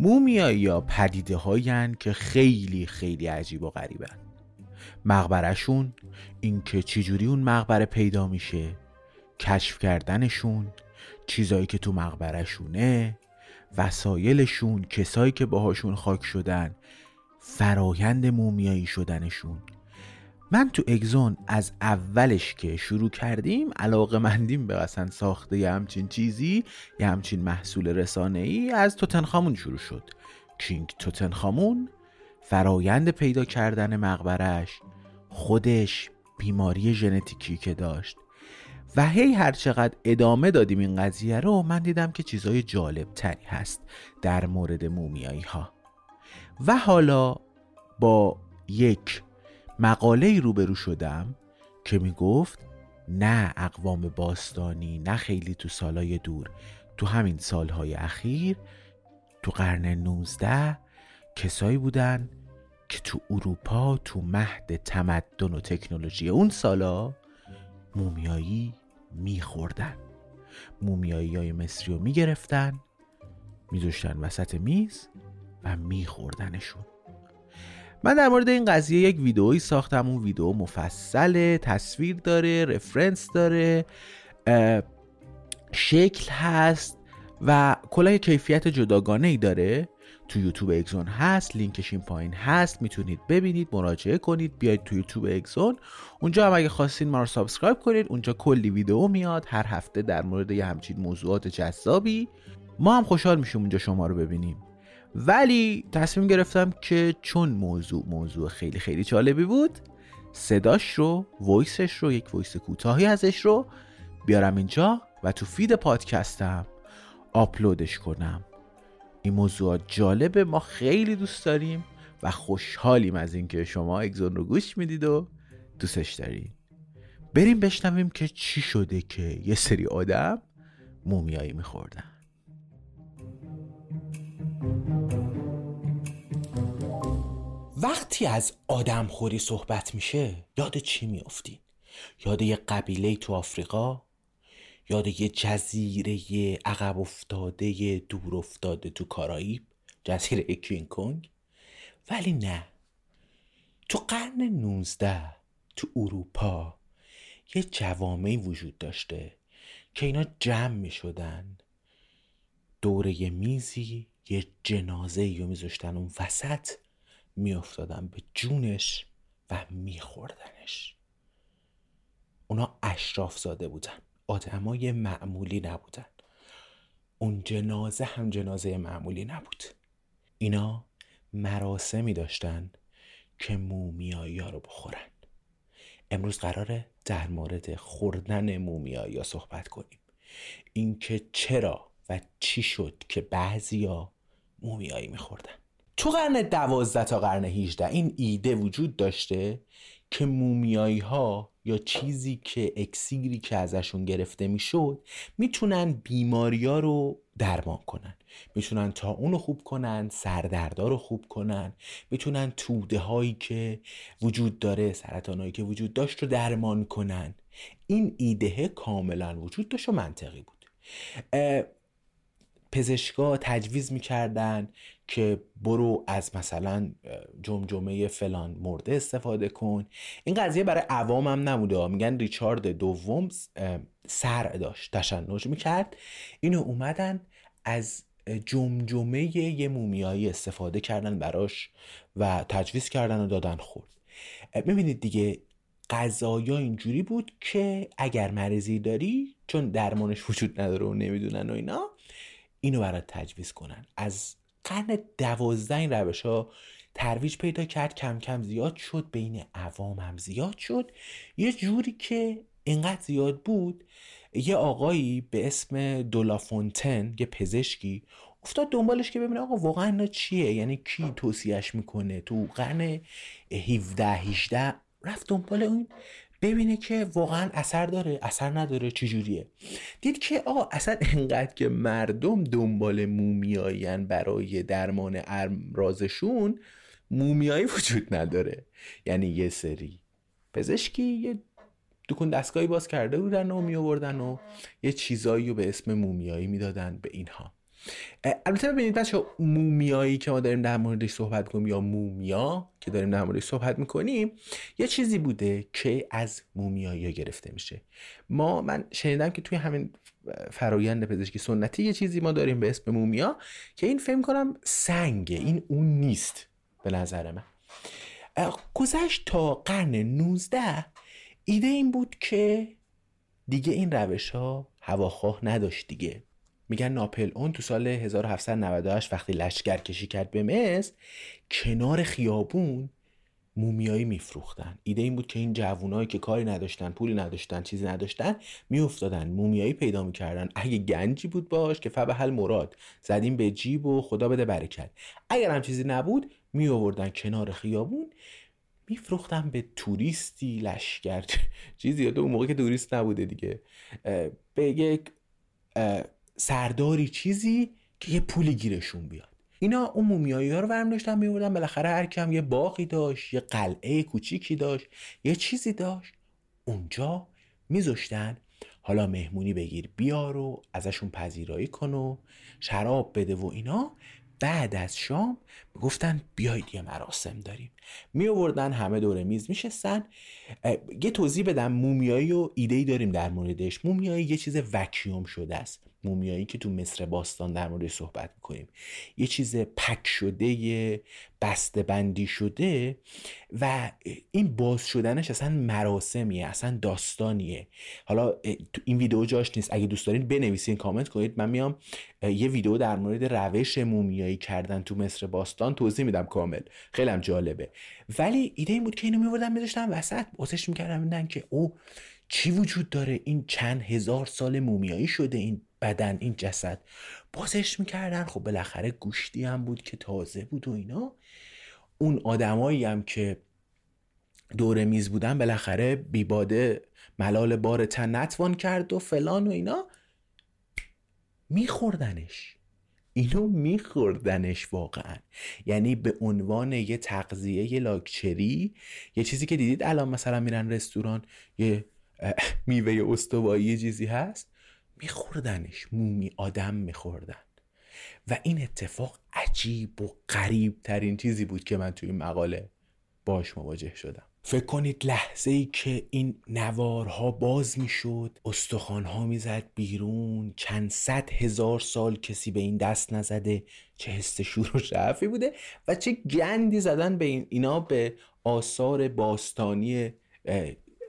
مومیایی یا پدیده هاین که خیلی خیلی عجیب و غریبن مقبرشون اینکه چجوری اون مقبره پیدا میشه کشف کردنشون چیزایی که تو مقبرشونه وسایلشون کسایی که باهاشون خاک شدن فرایند مومیایی شدنشون. من تو اگزون از اولش که شروع کردیم علاقه مندیم به اصلا ساخته یه همچین چیزی یه همچین محصول رسانه ای از توتنخامون شروع شد. کینگ توتنخامون فرایند پیدا کردن مقبرش خودش بیماری ژنتیکی که داشت. و هی هر چقدر ادامه دادیم این قضیه رو من دیدم که چیزای جالب تری هست در مورد مومیایی ها و حالا با یک مقاله روبرو شدم که می‌گفت نه اقوام باستانی نه خیلی تو سالهای دور تو همین سالهای اخیر تو قرن 19 کسایی بودن که تو اروپا تو مهد تمدن و تکنولوژی اون سالا مومیایی میخوردن. مومیایی های مصری رو می‌گرفتن میذاشتن وسط میز و میخوردنشون. من در مورد این قضیه یک ویدئویی ساختم اون ویدئو مفصل تصویر داره رفرنس داره شکل هست و کلا کیفیت جداگانه ای داره. تو یوتیوب اگزون هست لینکش این پایین هست می‌تونید ببینید مراجعه کنید بیاید تو یوتیوب اگزون. اونجا هم اگه خواستین ما رو subscribe کنید اونجا کلی ویدیو میاد. هر هفته در مورد یه همچین موضوعات جذابی. ما هم خوشحال میشیم اونجا شما رو ببینیم. ولی تصمیم گرفتم که چون موضوع موضوع خیلی خیلی جالبی بود صداش رو voice ش رو یک voice کوتاهی ازش رو بیارم اینجا و تو فید پادکستم آپلودش کنم. این موضوعات جالبه ما خیلی دوست داریم و خوشحالیم از اینکه شما اگزون رو گوش می‌دید و دوستش دارید بریم بشنویم که چی شده که یه سری آدم مومیایی میخوردن. وقتی از آدم خوری صحبت میشه یاد چی میافتین؟ یاد یه قبیله تو آفریقا؟ یاد یه جزیره عقب افتاده دور افتاده تو کارائیب؟ جزیره کینگ کنگ؟ ولی نه. تو قرن 19 تو اروپا یه جوامعی وجود داشته که اینا جمع می شدن دوره یه میزی یه جنازه رو میذاشتن اون وسط. میافتادن به جونش و میخوردنش. اونا اشراف زاده بودن. آدمای معمولی نبودن. اون جنازه هم جنازه معمولی نبود. اینا مراسمی داشتن که مومیایی ها رو بخورن. امروز قراره در مورد خوردن مومیایی ها صحبت کنیم. اینکه چرا و چی شد که بعضیا مومیایی میخوردن. تو قرن دوازده تا قرن 18 این ایده وجود داشته که مومیایی ها یا چیزی که اکسیری که ازشون گرفته می‌شد می‌تونن بیماری ها رو درمان کنن. می‌تونن تا اونو خوب کنن سردردا رو خوب کنن. می‌تونن توده هایی که وجود داره سرطان هایی که وجود داشت رو درمان کنن. این ایده کاملا وجود داشت و منطقی بود. پزشکا تجویز می‌کردن که برو از مثلا جمجمه فلان مرده استفاده کن. این قضیه برای عوام هم نبوده. میگن ریچارد دوم سر داشت تشنج می‌کرد. اینو اومدن از جمجمه یه مومیایی استفاده کردن براش و تجویز کردن و دادن خورد. می‌بینید دیگه غذایا اینجوری بود که اگر مریضی داری چون درمانش وجود نداره و نمی‌دونن و اینا اینو برات تجویز کنن. از قرن دوازده این روش ها ترویج پیدا کرد کم کم زیاد شد بین عوام هم زیاد شد. یه جوری که اینقدر زیاد بود یه آقایی به اسم دولافونتن یه پزشکی افتاد دنبالش که ببینه آقا واقعا چیه؟ یعنی کی توصیهش می‌کنه؟ تو قرن 17 18 رفت دنبال اون ببینه که واقعا اثر داره اثر نداره چجوریه. دید که آقا اصلا انقدر که مردم دنبال مومیایین برای درمان امراضشون مومیایی وجود نداره. یعنی یه سری پزشکی یه دکون دستگاهی باز کرده بودن و می آوردن و یه چیزایی رو به اسم مومیایی می‌دادن به اینها. البته ببینید بچه مومیایی که ما داریم در موردش صحبت کنیم یا مومیا که داریم در موردش صحبت می‌کنیم یه چیزی بوده که از مومیایی گرفته میشه. ما من شنیدم که توی همین فرایند پزشکی سنتی یه چیزی ما داریم به اسم مومیا که این فهم کنم سنگه این اون نیست به نظر من. گذشت تا قرن 19 ایده این بود که دیگه این روش ها هواخواه نداشت دیگه. میگن ناپل اون تو سال 1798 وقتی لشکر کشی کرد به مصر کنار خیابون مومیایی میفروختن. ایده این بود که این جوونایی که کاری نداشتن پولی نداشتن چیزی نداشتن میافتادن. مومیایی پیدا می‌کردن. اگه گنجی بود باش که حل مراد. زدیم به جیب و خدا بده برکت. اگر هم چیزی نبود می آوردن کنار خیابون میفروختن به توریستی لشکر. چیزی اون موقع که توریست نبوده دیگه. به یک سرداری چیزی که یه پولی گیرشون بیاد. اینا اون مومیایی ها رو ورم داشتن میوردن بالاخره هر کم یه باقی داشت یه قلعه کوچیکی داشت یه چیزی داشت. اونجا میذاشتن حالا مهمونی بگیر بیار و ازشون پذیرایی کن و شراب بده و اینا. بعد از شام گفتن بیایید یه مراسم داریم. می آوردن همه دور میز میشستن. یه توضیح بدم مومیایی و ایده داریم در موردش. مومیایی یه چیز وکیوم شده است. مومیایی که تو مصر باستان در موردش صحبت می‌کنیم. یه چیز پک شده بسته بندی شده و این باز شدنش اصلا مراسمیه اصلا داستانیه. حالا تو این ویدیو جاش نیست. اگه دوست دارین بنویسین کامنت کنید. من میام یه ویدیو در مورد روش مومیایی کردن تو مصر باستان توضیح میدم کامل. خیلی هم جالبه. ولی ایده این بود که اینو میوردن میذاشتن وسط. بازش می‌کردن میدن که او چی وجود داره؟ این چند هزار سال مومیایی شده این بدن این جسد. بازش می‌کردن. خب بالاخره گوشتی هم بود که تازه بود و اینا. اون آدمایی هم که دور میز بودن بالاخره بیباده ملال بار تن نتوان کرد و فلان و اینا. میخوردنش. اینو میخوردنش واقعا. یعنی به عنوان یه تغذیه یه لاکچری یه چیزی که دیدید الان مثلا میرن رستوران یه میوه استوایی چیزی هست. میخوردنش. مومی آدم میخوردن. و این اتفاق عجیب و غریب ترین چیزی بود که من توی این مقاله باش مواجه شدم. فکر کنید لحظه ای که این نوارها باز می‌شد استخوانها می‌زد بیرون چند صد هزار سال کسی به این دست نزده چه حس شور و شعفی بوده و چه گندی زدن به این اینا به آثار باستانی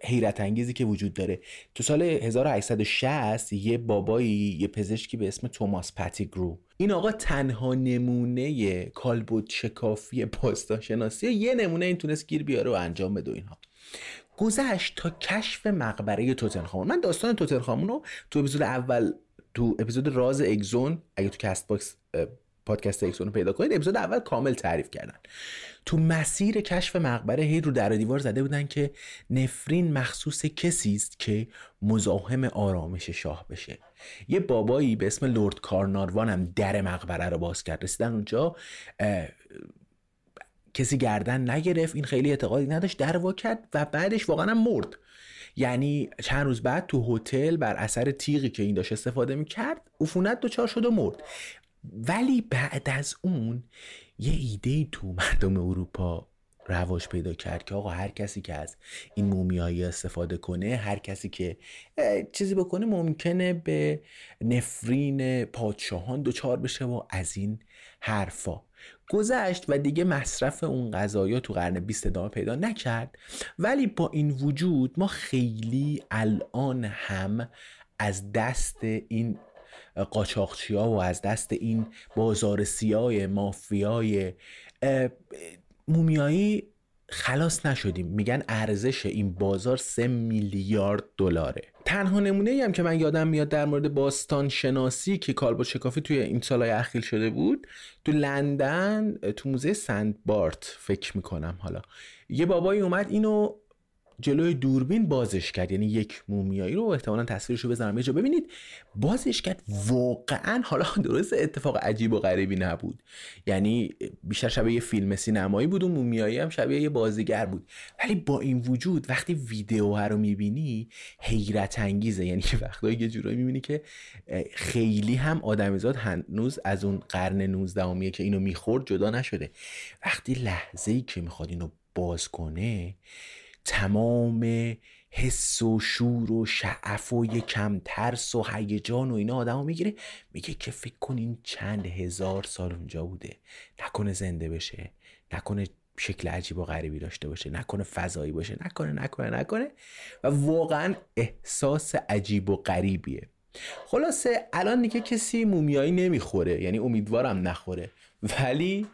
حیرت انگیزی که وجود داره. تو سال 1860 یه بابایی یه پزشکی به اسم توماس پتیگرو. این آقا تنها نمونه کالبد شکافی شناسی یه نمونه این تونست گیر بیاره و انجام بده اینها. گذشت تا کشف مقبره توتنخامون من داستان توتنخامون رو تو اپیزود اول تو اپیزود راز اگزون اگه تو کست باکس پادکست اکسون رو پیدا کنید. اپیزود اول کامل تعریف کردن. تو مسیر کشف مقبره هی رو در دیوار زده بودن که نفرین مخصوص کسی است که مزاحم آرامش شاه بشه. یه بابایی به اسم لورد کارناروان هم در مقبره رو باز کرد. رسیدن اونجا کسی گردن نگرفت این خیلی اعتقادی نداشت در وا کرد و بعدش واقعا هم مرد. یعنی چند روز بعد تو هتل بر اثر تیغی که این داشت استفاده می‌کرد عفونت دچار شد و مرد. ولی بعد از اون یه ایده تو مردم اروپا رواج پیدا کرد که آقا هر کسی که از این مومیایی استفاده کنه هر کسی که چیزی بکنه ممکنه به نفرین پادشاهان دچار بشه و از این حرفا. گذشت و دیگه مصرف اون غذایا تو قرن 20 ادامه پیدا نکرد. ولی با این وجود ما خیلی الان هم از دست این قاچاقچی ها و از دست این بازار سیاه مافیای مومیایی خلاص نشدیم. میگن ارزش این بازار سه میلیارد دلاره. تنها نمونه ای هم که من یادم میاد در مورد باستان شناسی که کالبد شکافی توی این سالهای اخیر شده بود تو لندن تو موزه سنت بارت فکر می‌کنم حالا. یه بابایی اومد اینو جلوی دوربین بازش کرد. یعنی یک مومیایی رو احتمالا تصویرش رو بزنم یه جا ببینید بازش کرد. واقعا حالا درست اتفاق عجیب و غریبی نبود. یعنی بیشتر شبیه یه فیلم سینمایی بود و مومیایی هم شبیه یه بازیگر بود. ولی با این وجود وقتی ویدیو رو می‌بینی حیرت انگیزه. یعنی وقتایی یه جورایی می‌بینی که خیلی هم آدمیزاد هنوز از اون قرن 19 که اینو می‌خورد جدا نشده. وقتی لحظه ای که می‌خواد اینو باز کنه تمام حس و شور و شعف و یکم ترس و هیجان و اینا آدمو می‌گیره. میگه که فکر کنین چند هزار سال اونجا بوده. نکنه زنده بشه. نکنه شکل عجیب و غریبی داشته باشه. نکنه فضایی باشه. نکنه نکنه نکنه. و واقعا احساس عجیب و غریبیه. خلاصه الان دیگه کسی مومیایی نمی‌خوره. یعنی امیدوارم نخوره. ولی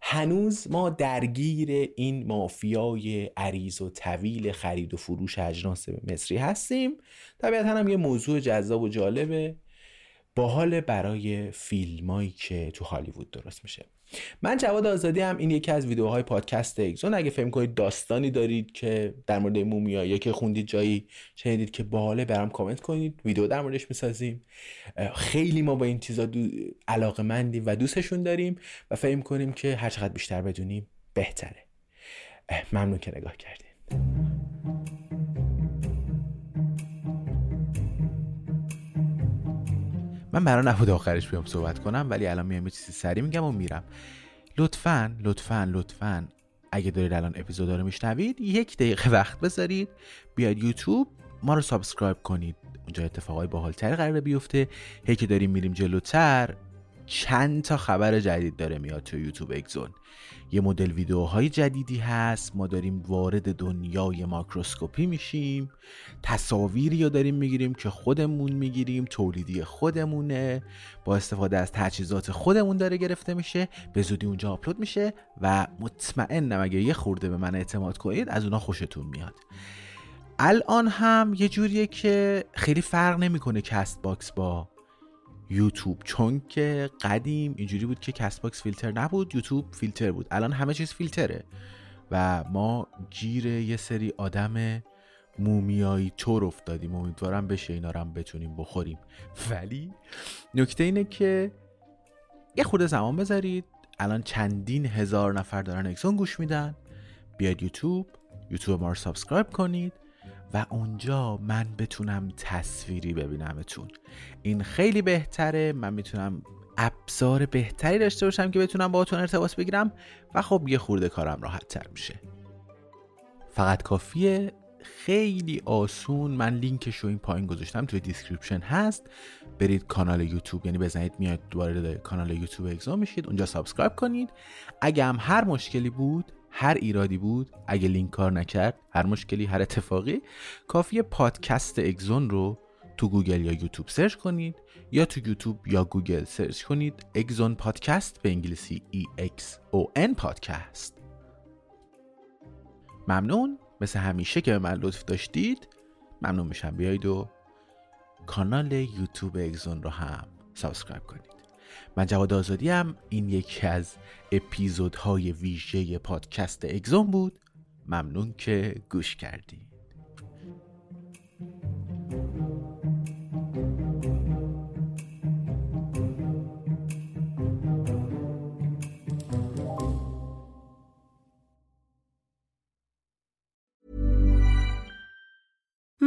هنوز ما درگیر این مافیای عریض و طویل خرید و فروش اجناس مصری هستیم. طبیعتا هم یه موضوع جذاب و جالبه. باحال برای فیلمایی که تو هالیوود درست میشه. من جواد آزادی هم این یکی از ویدیوهای پادکست اگزون اگه فهم کنید داستانی دارید که در مورد مومیا که خوندید جایی شنیدید که باحاله برام کامنت کنید. ویدیو در موردش می‌سازیم. خیلی ما با این چیزا دو... علاقه مندیم و دوستشون داریم و فهم کنیم که هر چقدر بیشتر بدونیم بهتره. ممنون که نگاه کردید. من برای نبود آخرش بیام صحبت کنم ولی الان میام یه چیزی سری میگم و میرم. لطفا لطفا لطفا اگه دارید الان اپیزودا رو میشنوید یک دقیقه وقت بذارید بیاید یوتیوب ما رو subscribe کنید. اونجا اتفاقای باحالتری قرار بیفته. هی که داریم میریم جلوتر چند تا خبر جدید داره میاد تو یوتیوب اگزون یه مدل ویدیوهای جدیدی هست. ما داریم وارد دنیای ماکروسکوپی میشیم. تصاویری رو داریم می‌گیریم که خودمون می‌گیریم. تولیدی خودمونه. با استفاده از تجهیزات خودمون داره گرفته میشه. به زودی اونجا آپلود میشه و مطمئنم اگه یه خورده به من اعتماد کنید از اونا خوشتون میاد. الان هم یه جوریه که خیلی فرق نمی‌کنه کست باکس با یوتیوب چون که قدیم اینجوری بود که کست باکس فیلتر نبود یوتیوب فیلتر بود. الان همه چیز فیلتره. و ما گیر یه سری آدم مومیایی طور افتادیم. امیدوارم بشه اینا رو هم بتونیم بخوریم. ولی نکته اینه که یه خورده زمان بذارید. الان چندین هزار نفر دارن اگزون گوش میدن. بیاید یوتیوب. یوتیوب ما رو subscribe کنید. و اونجا من بتونم تصویری ببینمتون. این خیلی بهتره. من می‌تونم ابزار بهتری داشته باشم که بتونم باهاتون ارتباط بگیرم و خب یه خورده کارم راحت تر میشه. فقط کافیه. خیلی آسون. من لینکش رو این پایین گذاشتم توی description هست. برید کانال یوتیوب یعنی بزنید میاد دوباره کانال یوتیوب اگزون میشید. اونجا subscribe کنید. اگه هم هر مشکلی بود هر ایرادی بود اگه لینک کار نکرد هر مشکلی هر اتفاقی کافیه پادکست اگزون رو تو گوگل یا یوتیوب search کنید یا تو یوتیوب یا گوگل search کنید اگزون پادکست به انگلیسی E X O N پادکست. ممنون. مثل همیشه که به من لطف داشتید ممنون میشم بیایید و کانال یوتیوب اگزون رو هم subscribe کنید. من جواد آزادی هم این یکی از اپیزودهای ویژه پادکست اگزون بود. ممنون که گوش کردید